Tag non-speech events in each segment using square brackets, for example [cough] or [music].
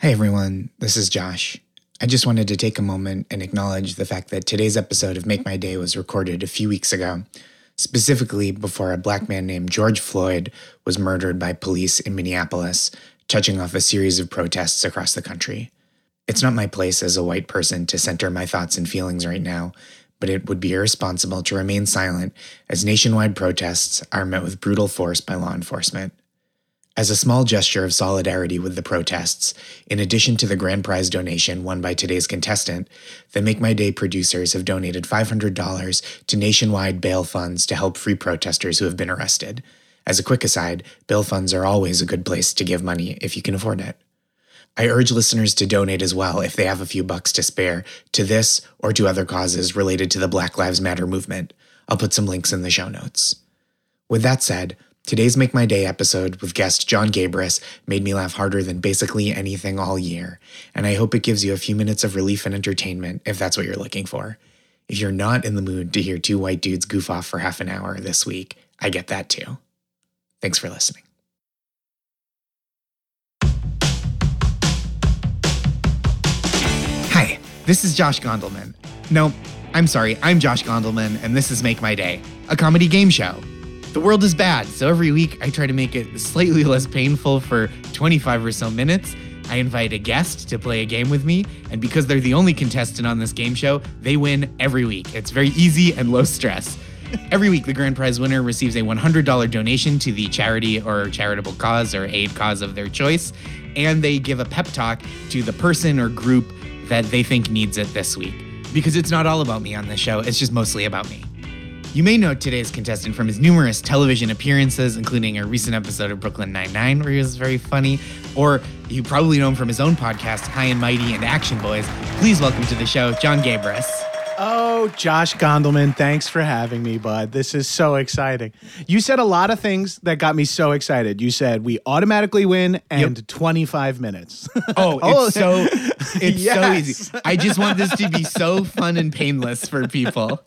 Hey everyone, this is Josh. I just wanted to take a moment and acknowledge the fact that today's episode of Make My Day was recorded a few weeks ago, specifically before a black man named George Floyd was murdered by police in Minneapolis, touching off a series of protests across the country. It's not my place as a white person to center my thoughts and feelings right now, but it would be irresponsible to remain silent as nationwide protests are met with brutal force by law enforcement. As a small gesture of solidarity with the protests, in addition to the grand prize donation won by today's contestant, the Make My Day producers have donated $500 to nationwide bail funds to help free protesters who have been arrested. As a quick aside, bail funds are always a good place to give money if you can afford it. I urge listeners to donate as well if they have a few bucks to spare to this or to other causes related to the Black Lives Matter movement. I'll put some links in the show notes. With that said, Today's Make My Day episode with guest John Gabrus made me laugh harder than basically anything all year, and I hope it gives you a few minutes of relief and entertainment if that's what you're looking for. If you're not in the mood to hear two white dudes goof off for half an hour this week, I get that too. Thanks for listening. Hi, this is Josh Gondelman. No, I'm sorry, I'm Josh Gondelman, and this is Make My Day, a comedy game show. The world is bad, so every week I try to make it slightly less painful for 25 or so minutes. I invite a guest to play a game with me, and because they're the only contestant on this game show, they win every week. It's very easy and low stress. Every week, the grand prize winner receives a $100 donation to the charity or charitable cause or aid cause of their choice, and they give a pep talk to the person or group that they think needs it this week. Because it's not all about me on this show, it's just mostly about me. You may know today's contestant from his numerous television appearances, including a recent episode of Brooklyn Nine-Nine where he was very funny, or you probably know him from his own podcast, High and Mighty and Action Boys. Please welcome to the show, John Gabrus. Oh, Josh Gondelman, thanks for having me, bud. This is so exciting. You said a lot of things that got me so excited. You said we automatically win and yep. 25 minutes. [laughs] Oh, it's so it's yes. so easy. [laughs] I just want this to be so fun and painless for people.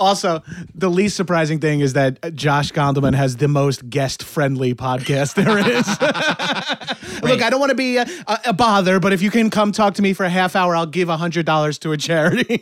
Also, the least surprising thing is that Josh Gondelman has the most guest-friendly podcast there is. [laughs] Look, I don't want to be a, a, bother, but if you can come talk to me for a half hour, I'll give hundred dollars to a charity.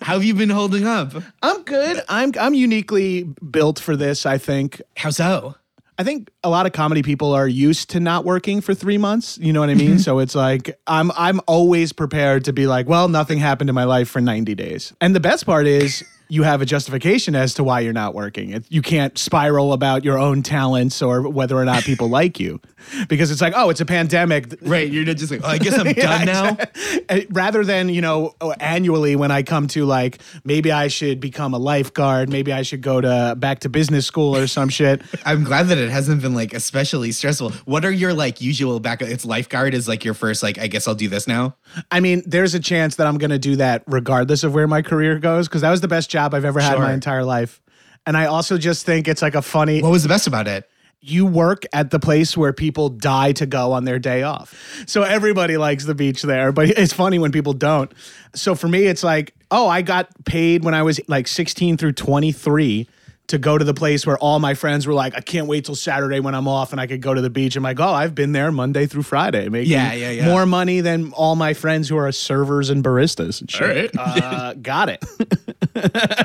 How have you been holding up? I'm good. I'm I'm uniquely built for this. I think. How so? I think a lot of comedy people are used to not working for three months. You know what I mean? [laughs] so it's like I'm I'm always prepared to be like, well, nothing happened in my life for 90 days. And the best part is you have a justification as to why you're not working. You can't spiral about your own talents or whether or not people [laughs] like you because it's like, oh, it's a pandemic. Right. You're just like, oh, I guess I'm [laughs] done now. [laughs] Rather than, you know, oh, annually when I come to like, maybe I should become a lifeguard, maybe I should go to back to business school or some shit. I'm glad that it hasn't been like especially stressful. What are your like usual back? It's lifeguard is like your first, like, I guess I'll do this now. I mean, there's a chance that I'm going to do that regardless of where my career goes because that was the best job I've ever had sure. my entire life. And I also just think it's like a funny. What was the best about it? You work at the place where people die to go on their day off. So everybody likes the beach there, but it's funny when people don't. So for me, it's like, oh, I got paid when I was like 16 through 23 to go to the place where all my friends were like, I can't wait till Saturday when I'm off and I could go to the beach. I'm like, oh, I've been there Monday through Friday, making yeah, yeah, yeah. more money than all my friends who are servers and baristas and shit. Uh, [laughs] got it.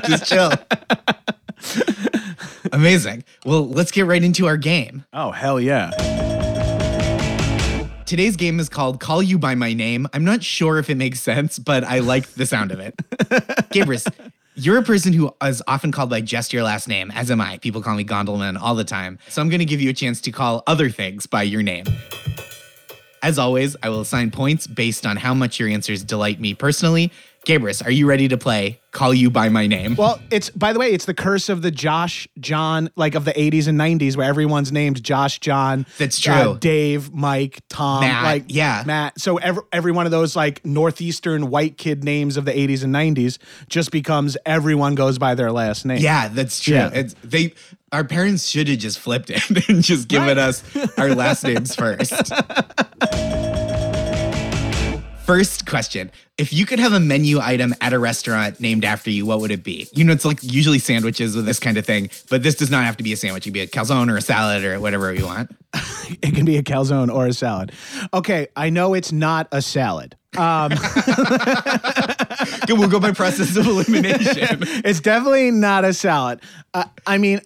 Just chill. Amazing. Well, let's get right into our game. Oh, hell yeah. Today's game is called Call You By My Name. I'm not sure if it makes sense, but I like the sound of it. [laughs] Gabrus, you're a person who is often called by just your last name, as am I. People call me Gondelman all the time. So I'm going to give you a chance to call other things by your name. As always, I will assign points based on how much your answers delight me personally. Gabrus, are you ready to play Call You By My Name? Well, it's by the way, it's the curse of the Josh, John, like of the 80s and 90s where everyone's named Josh, John. That's uh, true. Uh, Dave, Mike, Tom, Matt, like yeah. Matt. So every, every one of those like northeastern white kid names of the 80s and 90s just becomes everyone goes by their last name. Yeah, that's true. Yeah. They our parents should have just flipped it [laughs] and just given right. us our last names first. [laughs] First question. If you could have a menu item at a restaurant named after you, what would it be? You know, it's like usually sandwiches with this kind of thing, but this does not have to be a sandwich. It could be a calzone or a salad or whatever you want. [laughs] It can be a calzone or a salad. Okay, I know it's not a salad. Um, [laughs] Good, we'll go by process of [laughs] elimination. it's definitely not a salad. Uh, I mean,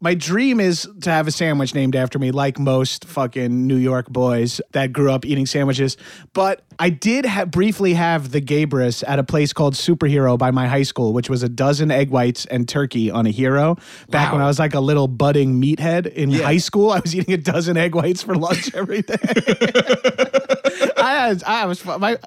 my dream is to have a sandwich named after me, like most fucking New York boys that grew up eating sandwiches. But I did ha- briefly have the Gabrus at a place called Superhero by my high school, which was a dozen egg whites and turkey on a hero. Back Wow. when I was like a little budding meathead in high school, I was eating a dozen egg whites for lunch [laughs] every day. I, I was my,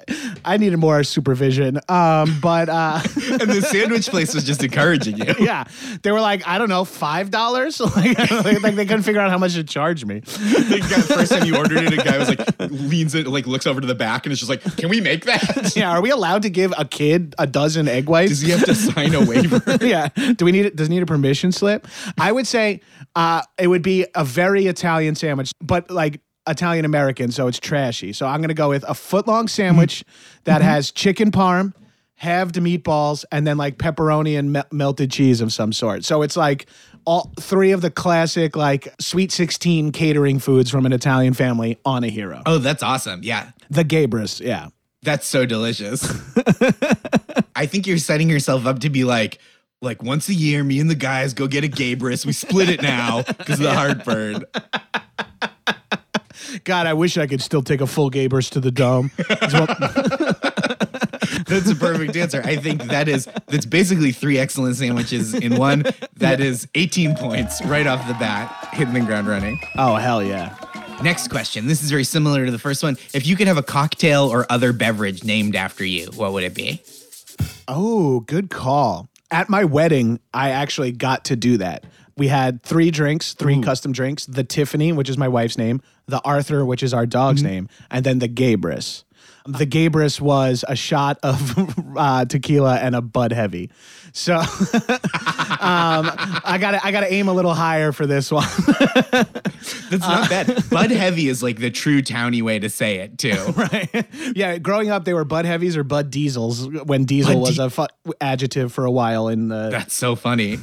I needed more supervision. Um, but uh, [laughs] and the sandwich place was just encouraging you. [laughs] yeah, they were like, I don't know, five dollars. [laughs] Like, like they couldn't figure out how much to charge me. The guy, first time you ordered it, a guy was like leans it, like looks over to the back, and it's just like, "Can we make that? [laughs] Yeah, are we allowed to give a kid a dozen egg whites? Does he have to sign a waiver?" [laughs] yeah. Do we need it? Does he need a permission slip? I would say uh, it would be a very Italian sandwich, but like Italian American, so it's trashy. So I'm gonna go with a foot long sandwich that has chicken parm, halved meatballs, and then like pepperoni and mel- melted cheese of some sort. So it's like all three of the classic like sweet 16 catering foods from an Italian family on a hero. Oh, that's awesome. Yeah. The Gabrus, yeah. That's so delicious. [laughs] I think you're setting yourself up to be like, like once a year, me and the guys go get a Gabrus. We split it now because of the [laughs] heartburn. God, I wish I could still take a full Gabrus to the dome. That's a [laughs] perfect answer. I think that is that's basically three excellent sandwiches in one. That is 18 points right off the bat, hitting the ground running. oh, hell yeah. Next question. This is very similar to the first one. If you could have a cocktail or other beverage named after you, what would it be? Oh, good call. At my wedding, I actually got to do that. We had three drinks, three custom drinks the Tiffany, which is my wife's name, the Arthur, which is our dog's name, and then the Gabrus. The Gabrus was a shot of [laughs] uh, tequila and a Bud Heavy. So [laughs] um, I got I got to aim a little higher for this one. [laughs] That's not bad. Bud Heavy is like the true towny way to say it too. [laughs] right? yeah, growing up, they were Bud Heavies or Bud Diesels when Diesel Bud was a fu- adjective for a while in the That's so funny.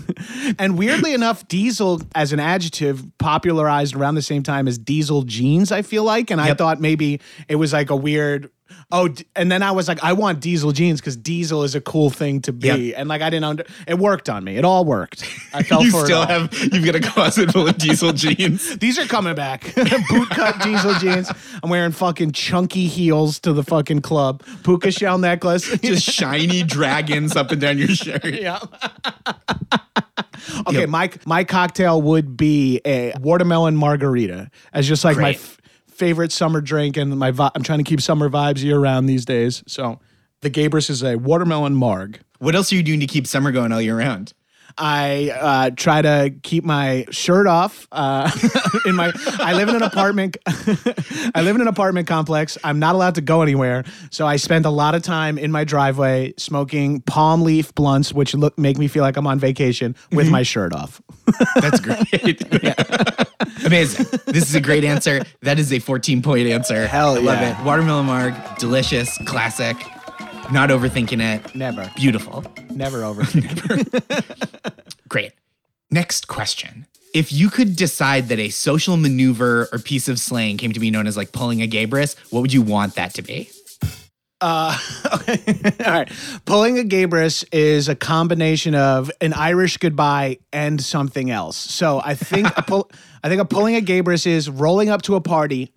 And weirdly enough, diesel as an adjective popularized around the same time as diesel jeans, I feel like. And I thought maybe it was like a weird, oh, and then I was like, I want diesel jeans because diesel is a cool thing to be. Yep. And like, I didn't under, it worked on me. It all worked. I fell [laughs] you for still it. all. have you've got a closet full of diesel [laughs] jeans. These are coming back. [laughs] Boot cut diesel jeans. I'm wearing fucking chunky heels to the fucking club. Puka shell necklace. Just shiny dragons up and down your shirt. Yeah. okay, Yep. my my cocktail would be a watermelon margarita as just like my f- favorite summer drink, and my vi- I'm trying to keep summer vibes year round these days. So the Gabrus is a watermelon marg. What else are you doing to keep summer going all year round? I uh, try to keep my shirt off. Uh, [laughs] in my, I live in an apartment. [laughs] I live in an apartment complex. I'm not allowed to go anywhere, so I spend a lot of time in my driveway smoking palm leaf blunts, which look make me feel like I'm on vacation with my shirt off. That's great. [laughs] Amazing. This is a great answer. That is a 14 point answer. Hell I love yeah. it. Watermelon marg, delicious, classic. Not overthinking it. Never, Beautiful. never [laughs] over. Great. Next question. If you could decide that a social maneuver or piece of slang came to be known as like pulling a Gabrus, what would you want that to be? Uh, [laughs] okay. [laughs] All right. Pulling a Gabrus is a combination of an Irish goodbye and something else. So I think a pull, [laughs] I think a pulling a Gabrus is rolling up to a party,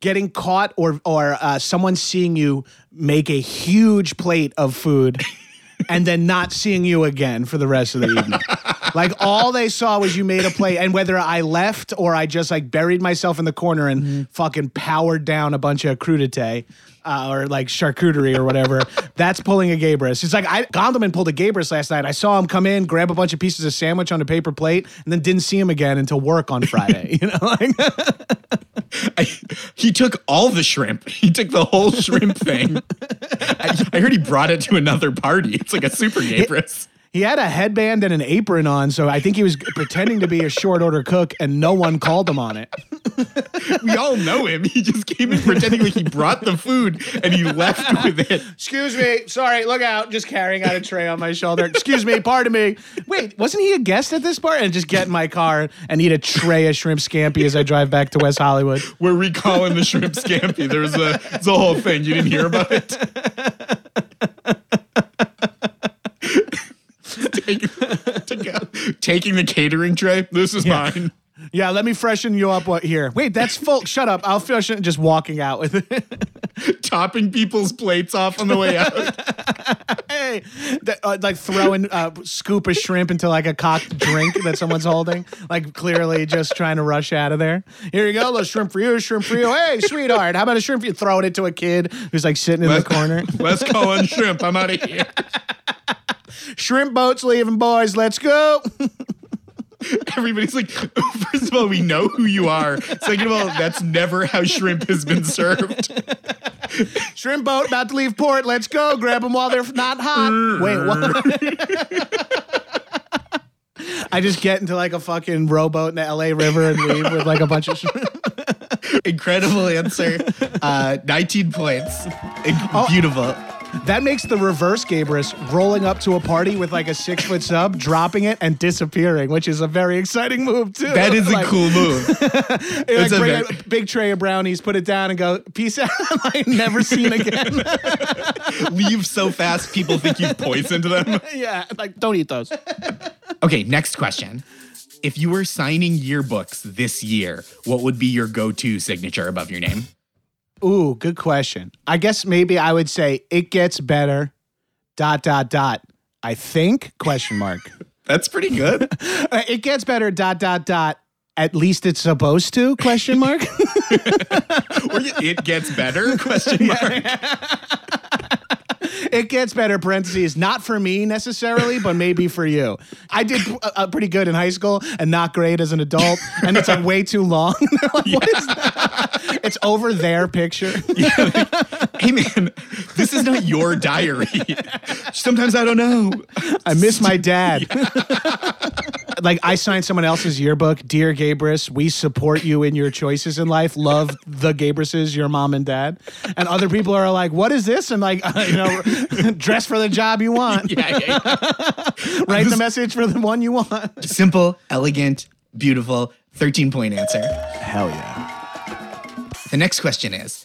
getting caught, or or uh, someone seeing you make a huge plate of food, and then not seeing you again for the rest of the evening. Like all they saw was you made a plate, and whether I left or I just like buried myself in the corner and fucking powered down a bunch of crudité uh, or like charcuterie or whatever, that's pulling a Gabrus. It's like I Gondelman pulled a Gabrus last night. I saw him come in, grab a bunch of pieces of sandwich on a paper plate, and then didn't see him again until work on Friday. [laughs] You know, like I, he took all the shrimp. [laughs] He took the whole shrimp thing. I, I heard he brought it to another party. It's like a super Gabrus. He had a headband and an apron on, so I think he was pretending to be a short order cook, and no one called him on it. [laughs] we all know him. He just came in pretending like he brought the food and he left with it. Excuse me, sorry, look out! Just carrying out a tray on my shoulder. Excuse me, pardon me. Wait, wasn't he a guest at this bar? And just get in my car and eat a tray of shrimp scampi as I drive back to West Hollywood. We're recalling the shrimp scampi. There was a, it's a whole thing. You didn't hear about it. [laughs] taking, [laughs] taking the catering tray. This is Yeah. mine. Yeah, let me freshen you up. What here? Wait, that's full. Shut up. I'll freshen. Just walking out with it. [laughs] Topping people's plates off on the way out. [laughs] that, uh, like throwing uh, scoop of shrimp into like a cocked drink that someone's holding, like clearly just trying to rush out of there. Here you go, a little shrimp for you, shrimp for you. Hey, sweetheart, how about a shrimp for you? Throw it into a kid who's like sitting in the corner. Let's go on shrimp. I'm out of here. Shrimp boats leaving, boys. Let's go. [laughs] [laughs] Everybody's like, first of all, we know who you are. Second of all, that's never how shrimp has been served. [laughs] Shrimp boat about to leave port. Let's go. Grab them while they're not hot. Wait, what? [laughs] I just get into like a fucking rowboat in the LA River and leave with like a bunch of shrimp. Incredible answer. Uh, 19 points. In- Beautiful. That makes the reverse Gabrus rolling up to a party with like a six foot sub, dropping it and disappearing, which is a very exciting move too. That is a cool move. [laughs] like, a bring a big tray of brownies, put it down, and go. Peace out. [laughs] I never seen again. [laughs] Leave so fast, people think you've poisoned them. yeah, like don't eat those. Okay, next question. If you were signing yearbooks this year, what would be your go to signature above your name? Ooh, good question. I guess maybe I would say it gets better. Dot dot dot. I think question mark. [laughs] That's pretty good. [laughs] It gets better. Dot dot dot. At least it's supposed to? Question mark. [laughs] it gets better? Question mark. It gets better. Parentheses. Not for me necessarily, but maybe for you. I did uh, uh, pretty good in high school and not great as an adult, and it's like way too long. [laughs] Like, what is that? It's over their picture. [laughs] Hey man, this is not your diary. Sometimes I don't know. I miss my dad. [laughs] like I signed someone else's yearbook, dear Gabrus, we support you in your choices in life. Love the Gabruses, your mom and dad. And other people are like, "What is this?" And like, [laughs] you know, [laughs] dress for the job you want. [laughs] Yeah, yeah, Write the message for the one you want. Simple, elegant, beautiful, 13 point answer. Hell yeah. The next question is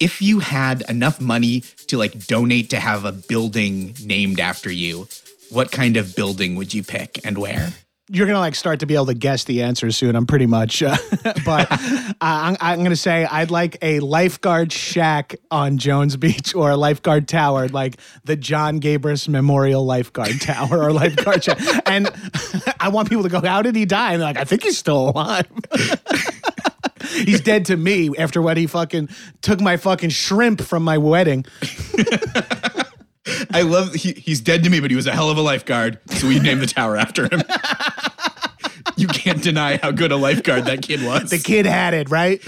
if you had enough money to like donate to have a building named after you, what kind of building would you pick and where? You're gonna like start to be able to guess the answer soon. I'm pretty much, uh, [laughs] but uh, I'm, I'm gonna say I'd like a lifeguard shack on Jones Beach or a lifeguard tower, like the John Gabrus Memorial Lifeguard Tower or lifeguard shack. [laughs] And [laughs] I want people to go, "How did he die?" And they're like, "I think he's still alive." He's dead to me after what he fucking took my fucking shrimp from my wedding. I love he, he's dead to me, but he was a hell of a lifeguard, so we named the tower after him. You can't deny how good a lifeguard that kid was. The kid had it, right?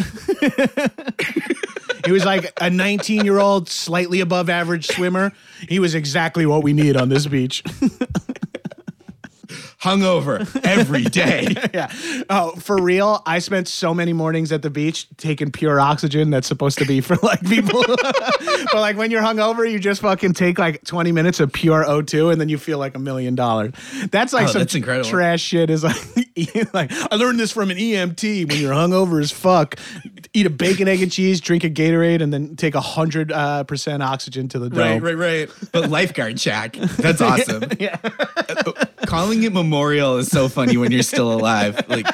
he was like a 19 year old, slightly above average swimmer. He was exactly what we need on this beach. [laughs] Hungover every [laughs] day. yeah. Oh, for real, I spent so many mornings at the beach taking pure oxygen that's supposed to be for like people. [laughs] but like when you're hungover, you just fucking take like 20 minutes of pure O2 and then you feel like a million dollars. That's like Oh, some that's incredible. trash shit. Is like, [laughs] like, I learned this from an EMT when you're hungover as fuck. Eat a bacon, egg, and cheese, drink a Gatorade, and then take a hundred uh, percent oxygen to the dome. Right, right, right. But lifeguard shack. That's awesome. Yeah. Calling it memorial is so funny when you're still alive. [laughs] Like,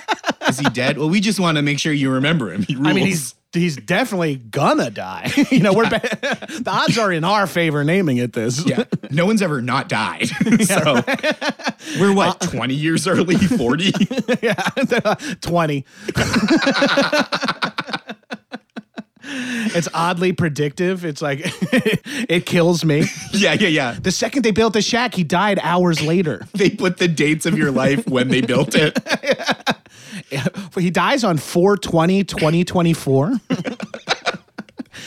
is he dead? Well, we just want to make sure you remember him. I mean, he's he's definitely gonna die. [laughs] you know, we're the odds are in our favor naming it this. yeah. No one's ever not died. [laughs] so we're what, uh, 20 years early? 40? yeah, twenty. It's oddly predictive. It's like [laughs] it kills me. [laughs] yeah, yeah, yeah. The second they built the shack, he died hours later. [laughs] They put the dates of your life when they built it. He dies on 420 2024.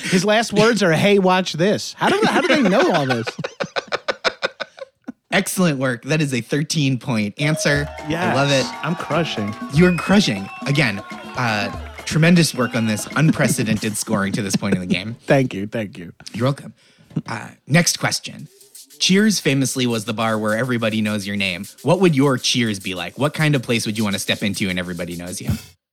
His last words are, "Hey, watch this." How do how do they know all this? Excellent work. That is a 13 point answer. Yeah, I love it. I'm crushing. You're crushing. Again, uh, tremendous work on this. Unprecedented scoring to this point in the game. [laughs] Thank you. Thank you. You're welcome. Uh, next question. Cheers famously was the bar where everybody knows your name. What would your Cheers be like? What kind of place would you want to step into and everybody knows you?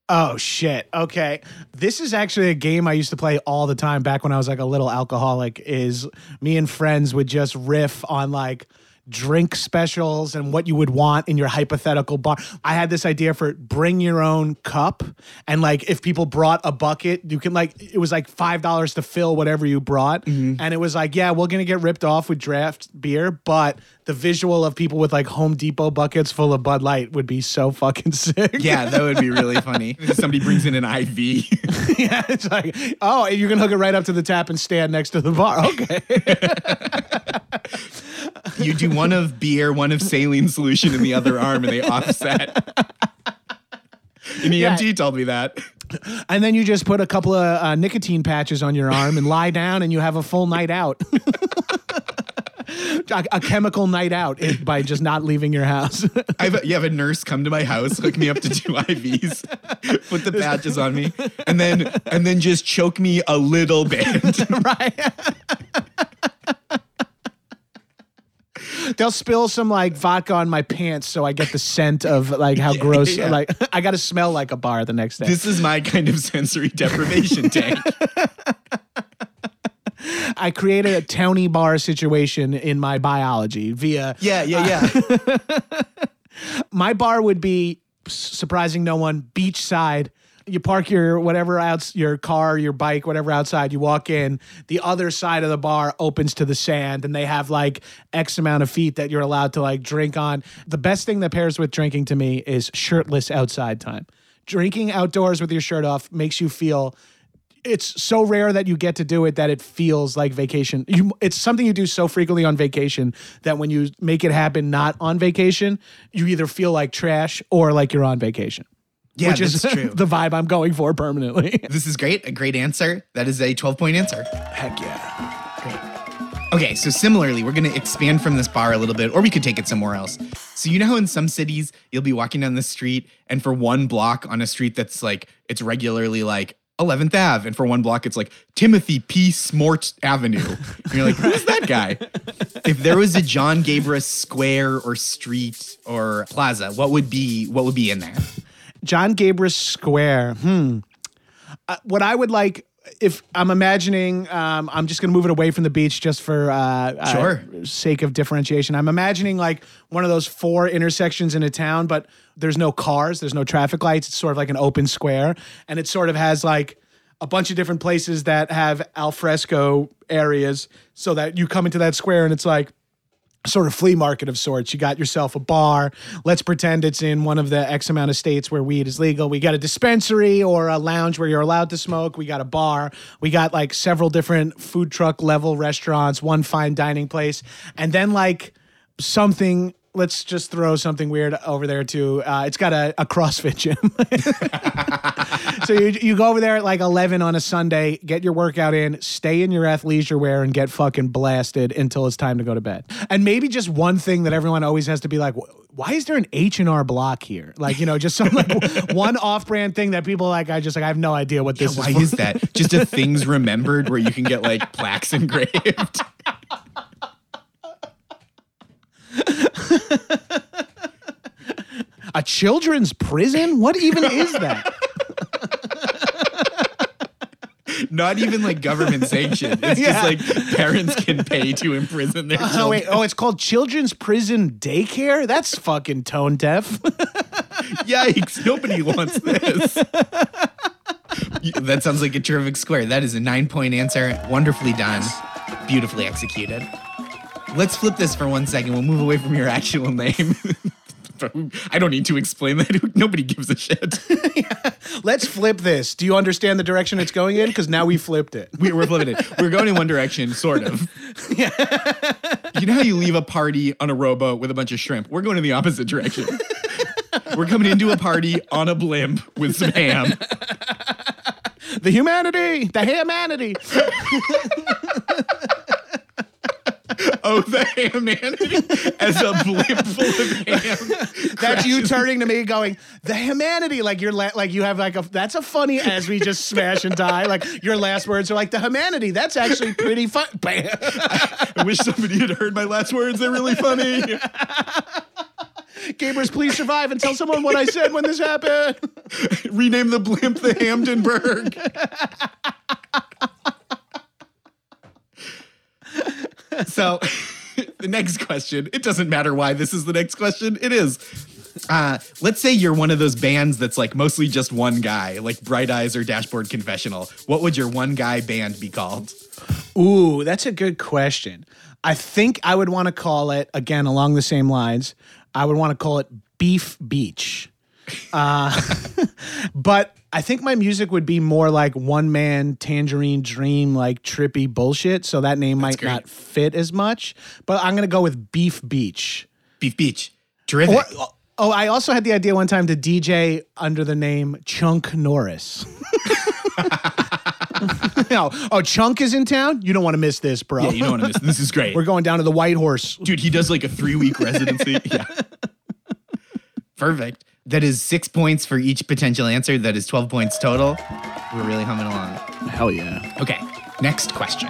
Oh shit. Okay. This is actually a game I used to play all the time back when I was like a little alcoholic is me and friends would just riff on like drink specials and what you would want in your hypothetical bar. I had this idea for bring your own cup and like if people brought a bucket, you can like it was like $5 to fill whatever you brought mm-hmm. and it was like, yeah, we're going to get ripped off with draft beer, but the visual of people with like Home Depot buckets full of Bud Light would be so fucking [laughs] sick. Yeah, that would be really funny. [laughs] If Somebody brings in an IV. yeah, [laughs] it's like, oh, and you can hook it right up to the tap and stand next to the bar. Okay. you do one of beer, one of saline solution in the other arm, and they offset. An EMT told me that. and then you just put a couple of uh, nicotine patches on your arm and lie down, and you have a full night out. [laughs] a, a chemical night out by just not leaving your house. I have a, you have a nurse come to my house, hook me up to two IVs, put the patches on me, and then and then just choke me a little bit. [laughs] right. [laughs] They'll spill some like vodka on my pants so I get the scent of like how [laughs] gross yeah. like I got to smell like a bar the next day. This is my kind of sensory deprivation tank. [laughs] I created a towny bar situation in my biology via Yeah, yeah, uh, yeah. [laughs] my bar would be surprising no one beachside you park your whatever out your car your bike whatever outside you walk in the other side of the bar opens to the sand and they have like x amount of feet that you're allowed to like drink on the best thing that pairs with drinking to me is shirtless outside time drinking outdoors with your shirt off makes you feel it's so rare that you get to do it that it feels like vacation. You, it's something you do so frequently on vacation that when you make it happen not on vacation, you either feel like trash or like you're on vacation. Yeah, which is that's true. [laughs] the vibe I'm going for permanently. [laughs] This is great. A great answer. That is a 12 point answer. Heck yeah. Great. Okay, so similarly, we're going to expand from this bar a little bit, or we could take it somewhere else. So, you know how in some cities you'll be walking down the street, and for one block on a street that's like, it's regularly like 11th Ave, and for one block it's like Timothy P. Smort Avenue. And [laughs] you're like, who's that guy? if there was a John Gabrus square or street or plaza, what would be what would be in there? John Gabrus Square. Hmm. Uh, what I would like, if I'm imagining, um, I'm just going to move it away from the beach just for uh, Sure. uh, sake of differentiation. I'm imagining like one of those four intersections in a town, but there's no cars, there's no traffic lights. It's sort of like an open square, and it sort of has like a bunch of different places that have alfresco areas, so that you come into that square and it's like sort of flea market of sorts. You got yourself a bar. Let's pretend it's in one of the X amount of states where weed is legal. We got a dispensary or a lounge where you're allowed to smoke. We got a bar. We got like several different food truck level restaurants, one fine dining place, and then like something. Let's just throw something weird over there too. Uh, it's got a, a CrossFit gym. [laughs] so you, you go over there at like 11 on a Sunday, get your workout in, stay in your athleisure wear, and get fucking blasted until it's time to go to bed. And maybe just one thing that everyone always has to be like, why is there an H and R block here? Like, you know, just some like [laughs] one off-brand thing that people like. I just like I have no idea what this Why is. for. is that? Just a things remembered where you can get like plaques engraved. [laughs] a children's prison? What even is [laughs] that? Not even like government sanctioned. It's Yeah. just like parents can pay to imprison their [laughs] Oh children. wait, oh, it's called Children's Prison Daycare. That's fucking tone deaf. [laughs] Yikes! Nobody wants this. That sounds like a terrific square. That is a nine point answer. Wonderfully done. Beautifully executed. Let's flip this for one second. We'll move away from your actual name. [laughs] I don't need to explain that. [laughs] Nobody gives a shit. [laughs] Let's flip this. Do you understand the direction it's going in? Because now we flipped it. We, we're flipping it. We're going in one direction, sort of. You know how you leave a party on a rowboat with a bunch of shrimp? We're going in the opposite direction. We're coming into a party on a blimp with some ham. The humanity, the humanity. Oh, the humanity as a blimp full of ham. That's you turning to me going, the humanity. Like you're la- like you have like a that's a funny as we just smash and die. Like your last words are like the humanity. That's actually pretty fun. [laughs] Bam. I wish somebody had heard my last words. They're really funny. Gamers, please survive and tell someone what I said when this happened. [laughs] Rename the blimp the Hamdenberg. [laughs] so, the next question. It doesn't matter why this is the next question. It is. Uh, let's say you're one of those bands that's like mostly just one guy, like Bright Eyes or Dashboard Confessional. What would your one guy band be called? Ooh, that's a good question. I think I would want to call it again along the same lines. I would want to call it Beef Beach. Uh, [laughs] but I think my music would be more like one man tangerine dream, like trippy bullshit. So that name might great. not fit as much. But I'm gonna go with Beef Beach. Beef Beach. Terrific. Or, oh, I also had the idea one time to DJ under the name Chunk Norris. [laughs] no, oh, Chunk is in town. You don't want to miss this, bro. yeah, you don't want to miss. this. This is great. We're going down to the White Horse. Dude, he does like a three week residency. [laughs] Yeah. Perfect. That is six points for each potential answer. That is 12 points total. We're really humming along. Hell yeah. Okay, next question.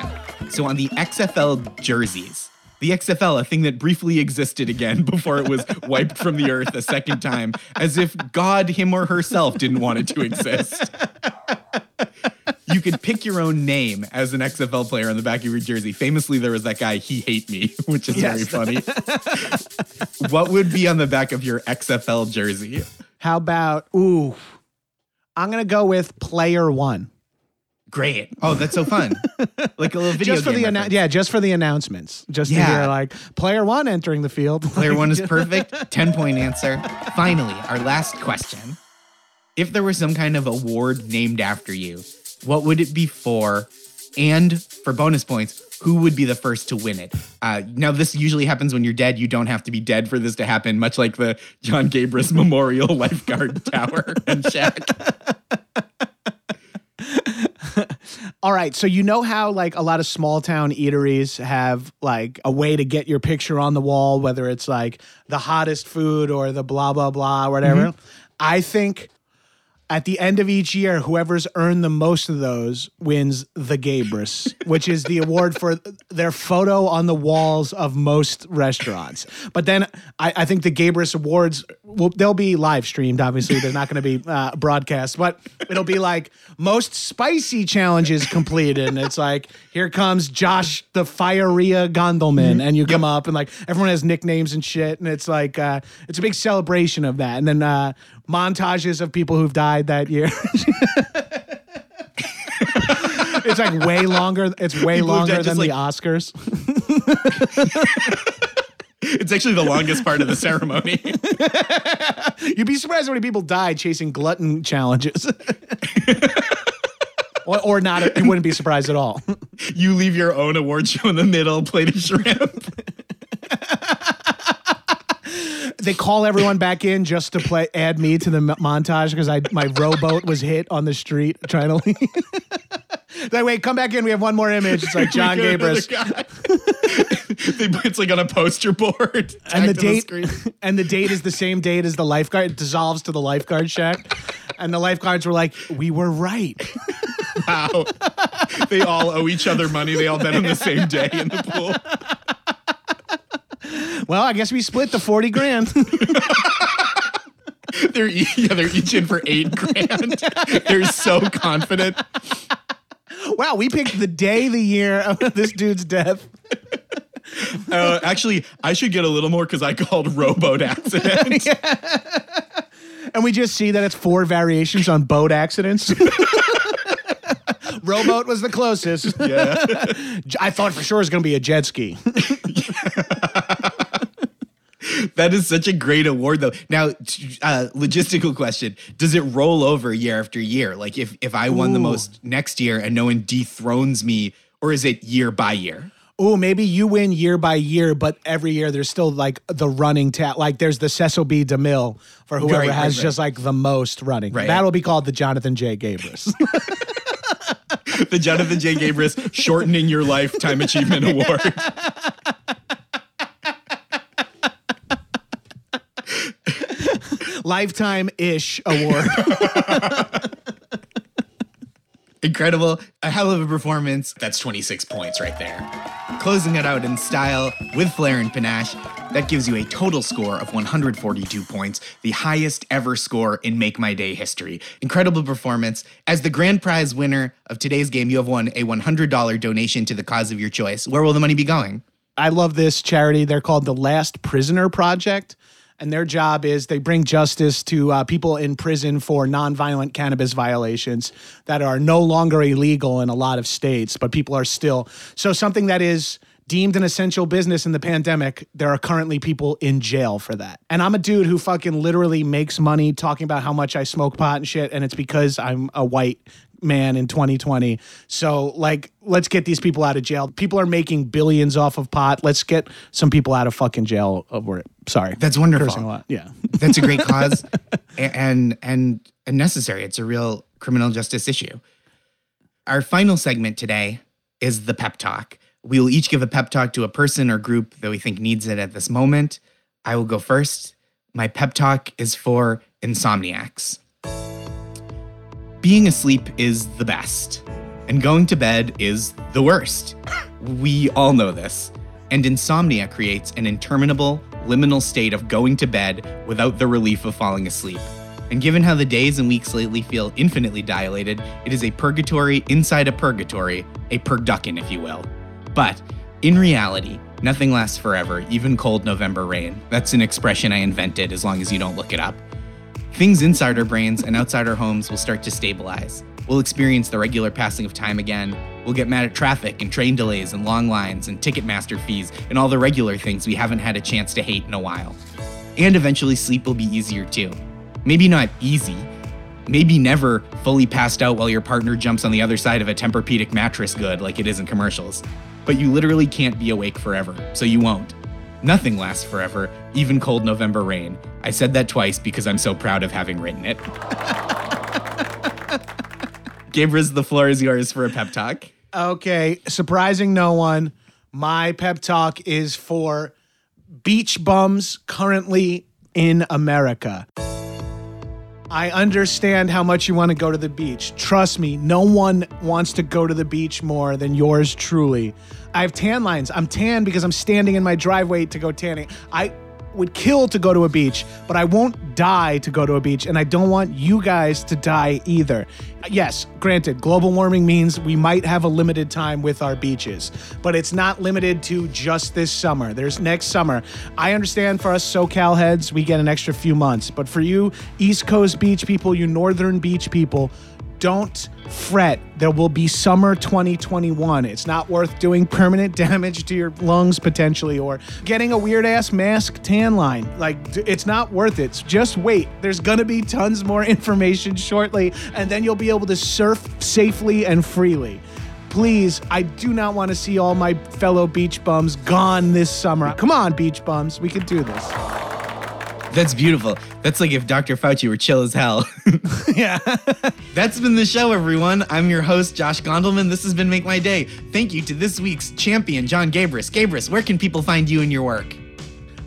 So on the XFL jerseys, the XFL, a thing that briefly existed again [laughs] before it was wiped from the earth a second time, as if God, him or herself, didn't want it to exist. You could pick your own name as an XFL player on the back of your jersey. Famously, there was that guy, He Hate Me, [laughs] which is very funny. [laughs] what would be on the back of your XFL jersey? How about ooh? I'm gonna go with player one. Great. Oh, that's so fun. [laughs] Like a little video just for game the annou- yeah, just for the announcements. Just to Yeah. hear like player one entering the field. Player one is perfect. 10 point answer. Finally, our last question. If there was some kind of award named after you, what would it be for? And for bonus points, who would be the first to win it? Uh, now, this usually happens when you're dead. You don't have to be dead for this to happen, much like the John Gabrus [laughs] Memorial Lifeguard Tower [laughs] and Shack. All right, so you know how like a lot of small town eateries have like a way to get your picture on the wall, whether it's like the hottest food or the blah blah blah, whatever. I think at the end of each year, whoever's earned the most of those wins the Gabrus, [laughs] which is the award for their photo on the walls of most restaurants. But then I, I think the Gabrus Awards will they'll be live streamed. Obviously, they're not going to be uh, broadcast, but it'll be like most spicy challenges completed, and it's like here comes Josh the Firea Gondelman, and you come up and like everyone has nicknames and shit, and it's like uh, it's a big celebration of that, and then uh, montages of people who've died that year. it's like way longer. It's way People longer than just, the Oscars. [laughs] It's actually the longest part of the ceremony. [laughs] You'd be surprised how many people died chasing glutton challenges. [laughs] or, or not. You wouldn't be surprised at all. you leave your own award show in the middle, plate of shrimp. They call everyone back in just to play add me to the m- montage because I my rowboat was hit on the street trying to leave. [laughs] Like, wait, come back in. We have one more image. It's like [laughs] John Gabrus. [laughs] it's like on a poster board. and the date screen. and the date is the same date as the lifeguard it dissolves to the lifeguard shack and the lifeguards were like we were right Wow. they all owe each other money. They all bet on the same day in the pool. Well i guess we split the 40 grand [laughs] They're e- yeah, they're each in for eight grand. [laughs] They're so confident. wow we picked the day the year of [laughs] this dude's death Uh, actually, I should get a little more because I called rowboat accident. and we just see that it's four variations on boat accidents rowboat was the closest Yeah. i thought for sure it was going to be a jet ski That is such a great award, though. Now, uh, logistical question: Does it roll over year after year? Like, if if I won the most next year and no one dethrones me, or is it year by year? Oh, maybe you win year by year, but every year there's still like the running tat. Like there's the Cecil B. DeMille for whoever Right, right, has right. just like the most running. Right. That'll be called the Jonathan J. Gabrus. [laughs] [laughs] The Jonathan J. Gabrus Shortening Your Lifetime Achievement Award. [laughs] lifetime ish award. [laughs] Incredible. A hell of a performance. That's 26 points right there. Closing it out in style with flair and panache, that gives you a total score of 142 points, the highest ever score in Make My Day history. Incredible performance. As the grand prize winner of today's game, you have won a $100 donation to the cause of your choice. Where will the money be going? I love this charity. They're called the Last Prisoner Project and their job is they bring justice to uh, people in prison for nonviolent cannabis violations that are no longer illegal in a lot of states, but people are still. So, something that is deemed an essential business in the pandemic, there are currently people in jail for that. And I'm a dude who fucking literally makes money talking about how much I smoke pot and shit, and it's because I'm a white man in 2020. So, like, let's get these people out of jail. People are making billions off of pot. Let's get some people out of fucking jail over it. Sorry. That's wonderful. Yeah. [laughs] That's a great cause [laughs] and and and necessary. It's a real criminal justice issue. Our final segment today is the pep talk. We will each give a pep talk to a person or group that we think needs it at this moment. I will go first. My pep talk is for insomniacs. Being asleep is the best, and going to bed is the worst. [laughs] We all know this. And insomnia creates an interminable, liminal state of going to bed without the relief of falling asleep. And given how the days and weeks lately feel infinitely dilated, it is a purgatory inside a purgatory, a purducken, if you will. But in reality, nothing lasts forever, even cold November rain. That's an expression I invented as long as you don't look it up. Things inside our brains and outside our homes will start to stabilize. We'll experience the regular passing of time again. We'll get mad at traffic and train delays and long lines and Ticketmaster fees and all the regular things we haven't had a chance to hate in a while. And eventually, sleep will be easier too. Maybe not easy, maybe never fully passed out while your partner jumps on the other side of a Tempur-Pedic mattress good like it is in commercials. But you literally can't be awake forever, so you won't. Nothing lasts forever, even cold November rain. I said that twice because I'm so proud of having written it. [laughs] Gabrus, the floor is yours for a pep talk. Okay, surprising no one. My pep talk is for beach bums currently in America. I understand how much you want to go to the beach. Trust me, no one wants to go to the beach more than yours truly. I have tan lines. I'm tan because I'm standing in my driveway to go tanning. I would kill to go to a beach, but I won't die to go to a beach, and I don't want you guys to die either. Yes, granted, global warming means we might have a limited time with our beaches, but it's not limited to just this summer. There's next summer. I understand for us SoCal heads, we get an extra few months, but for you East Coast beach people, you Northern beach people, don't fret. There will be summer 2021. It's not worth doing permanent [laughs] damage to your lungs potentially or getting a weird ass mask tan line. Like, it's not worth it. Just wait. There's going to be tons more [laughs] information shortly, and then you'll be able to surf safely and freely. Please, I do not want to see all my fellow beach bums gone this summer. Come on, beach bums. We can do this. That's beautiful. That's like if Dr. Fauci were chill as hell. [laughs] yeah. That's been the show, everyone. I'm your host, Josh Gondelman. This has been Make My Day. Thank you to this week's champion, John Gabrus. Gabrus, where can people find you and your work?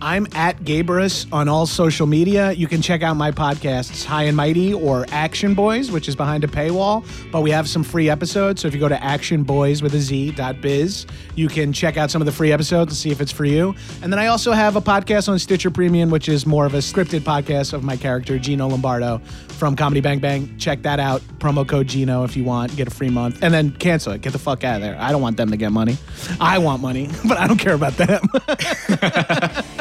I'm at Gabrus on all social media. You can check out my podcasts, High and Mighty or Action Boys, which is behind a paywall, but we have some free episodes. So if you go to actionboys with a Z dot biz, you can check out some of the free episodes and see if it's for you. And then I also have a podcast on Stitcher Premium, which is more of a scripted podcast of my character, Gino Lombardo from Comedy Bang Bang. Check that out. Promo code Gino if you want, get a free month, and then cancel it. Get the fuck out of there. I don't want them to get money. I want money, [laughs] but I don't care about them. [laughs]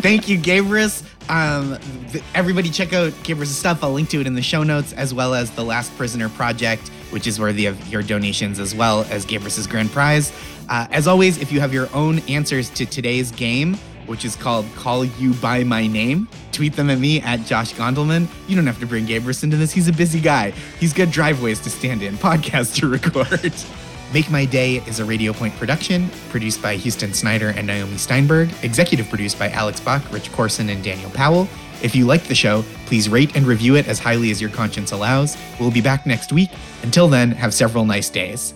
Thank you, Gabrus. Um, th- everybody check out Gabrus' stuff. I'll link to it in the show notes, as well as the Last Prisoner Project, which is worthy of your donations, as well as Gabrus' grand prize. Uh, as always, if you have your own answers to today's game, which is called Call You By My Name, tweet them at me at Josh Gondelman. You don't have to bring Gabrus into this. He's a busy guy. He's got driveways to stand in, [laughs] podcasts to record. Make My Day is a Radio Point production, produced by Houston Snyder and Naomi Steinberg, executive produced by Alex Bach, Rich Corson, and Daniel Powell. If you like the show, please rate and review it as highly as your conscience allows. We'll be back next week. Until then, have several nice days.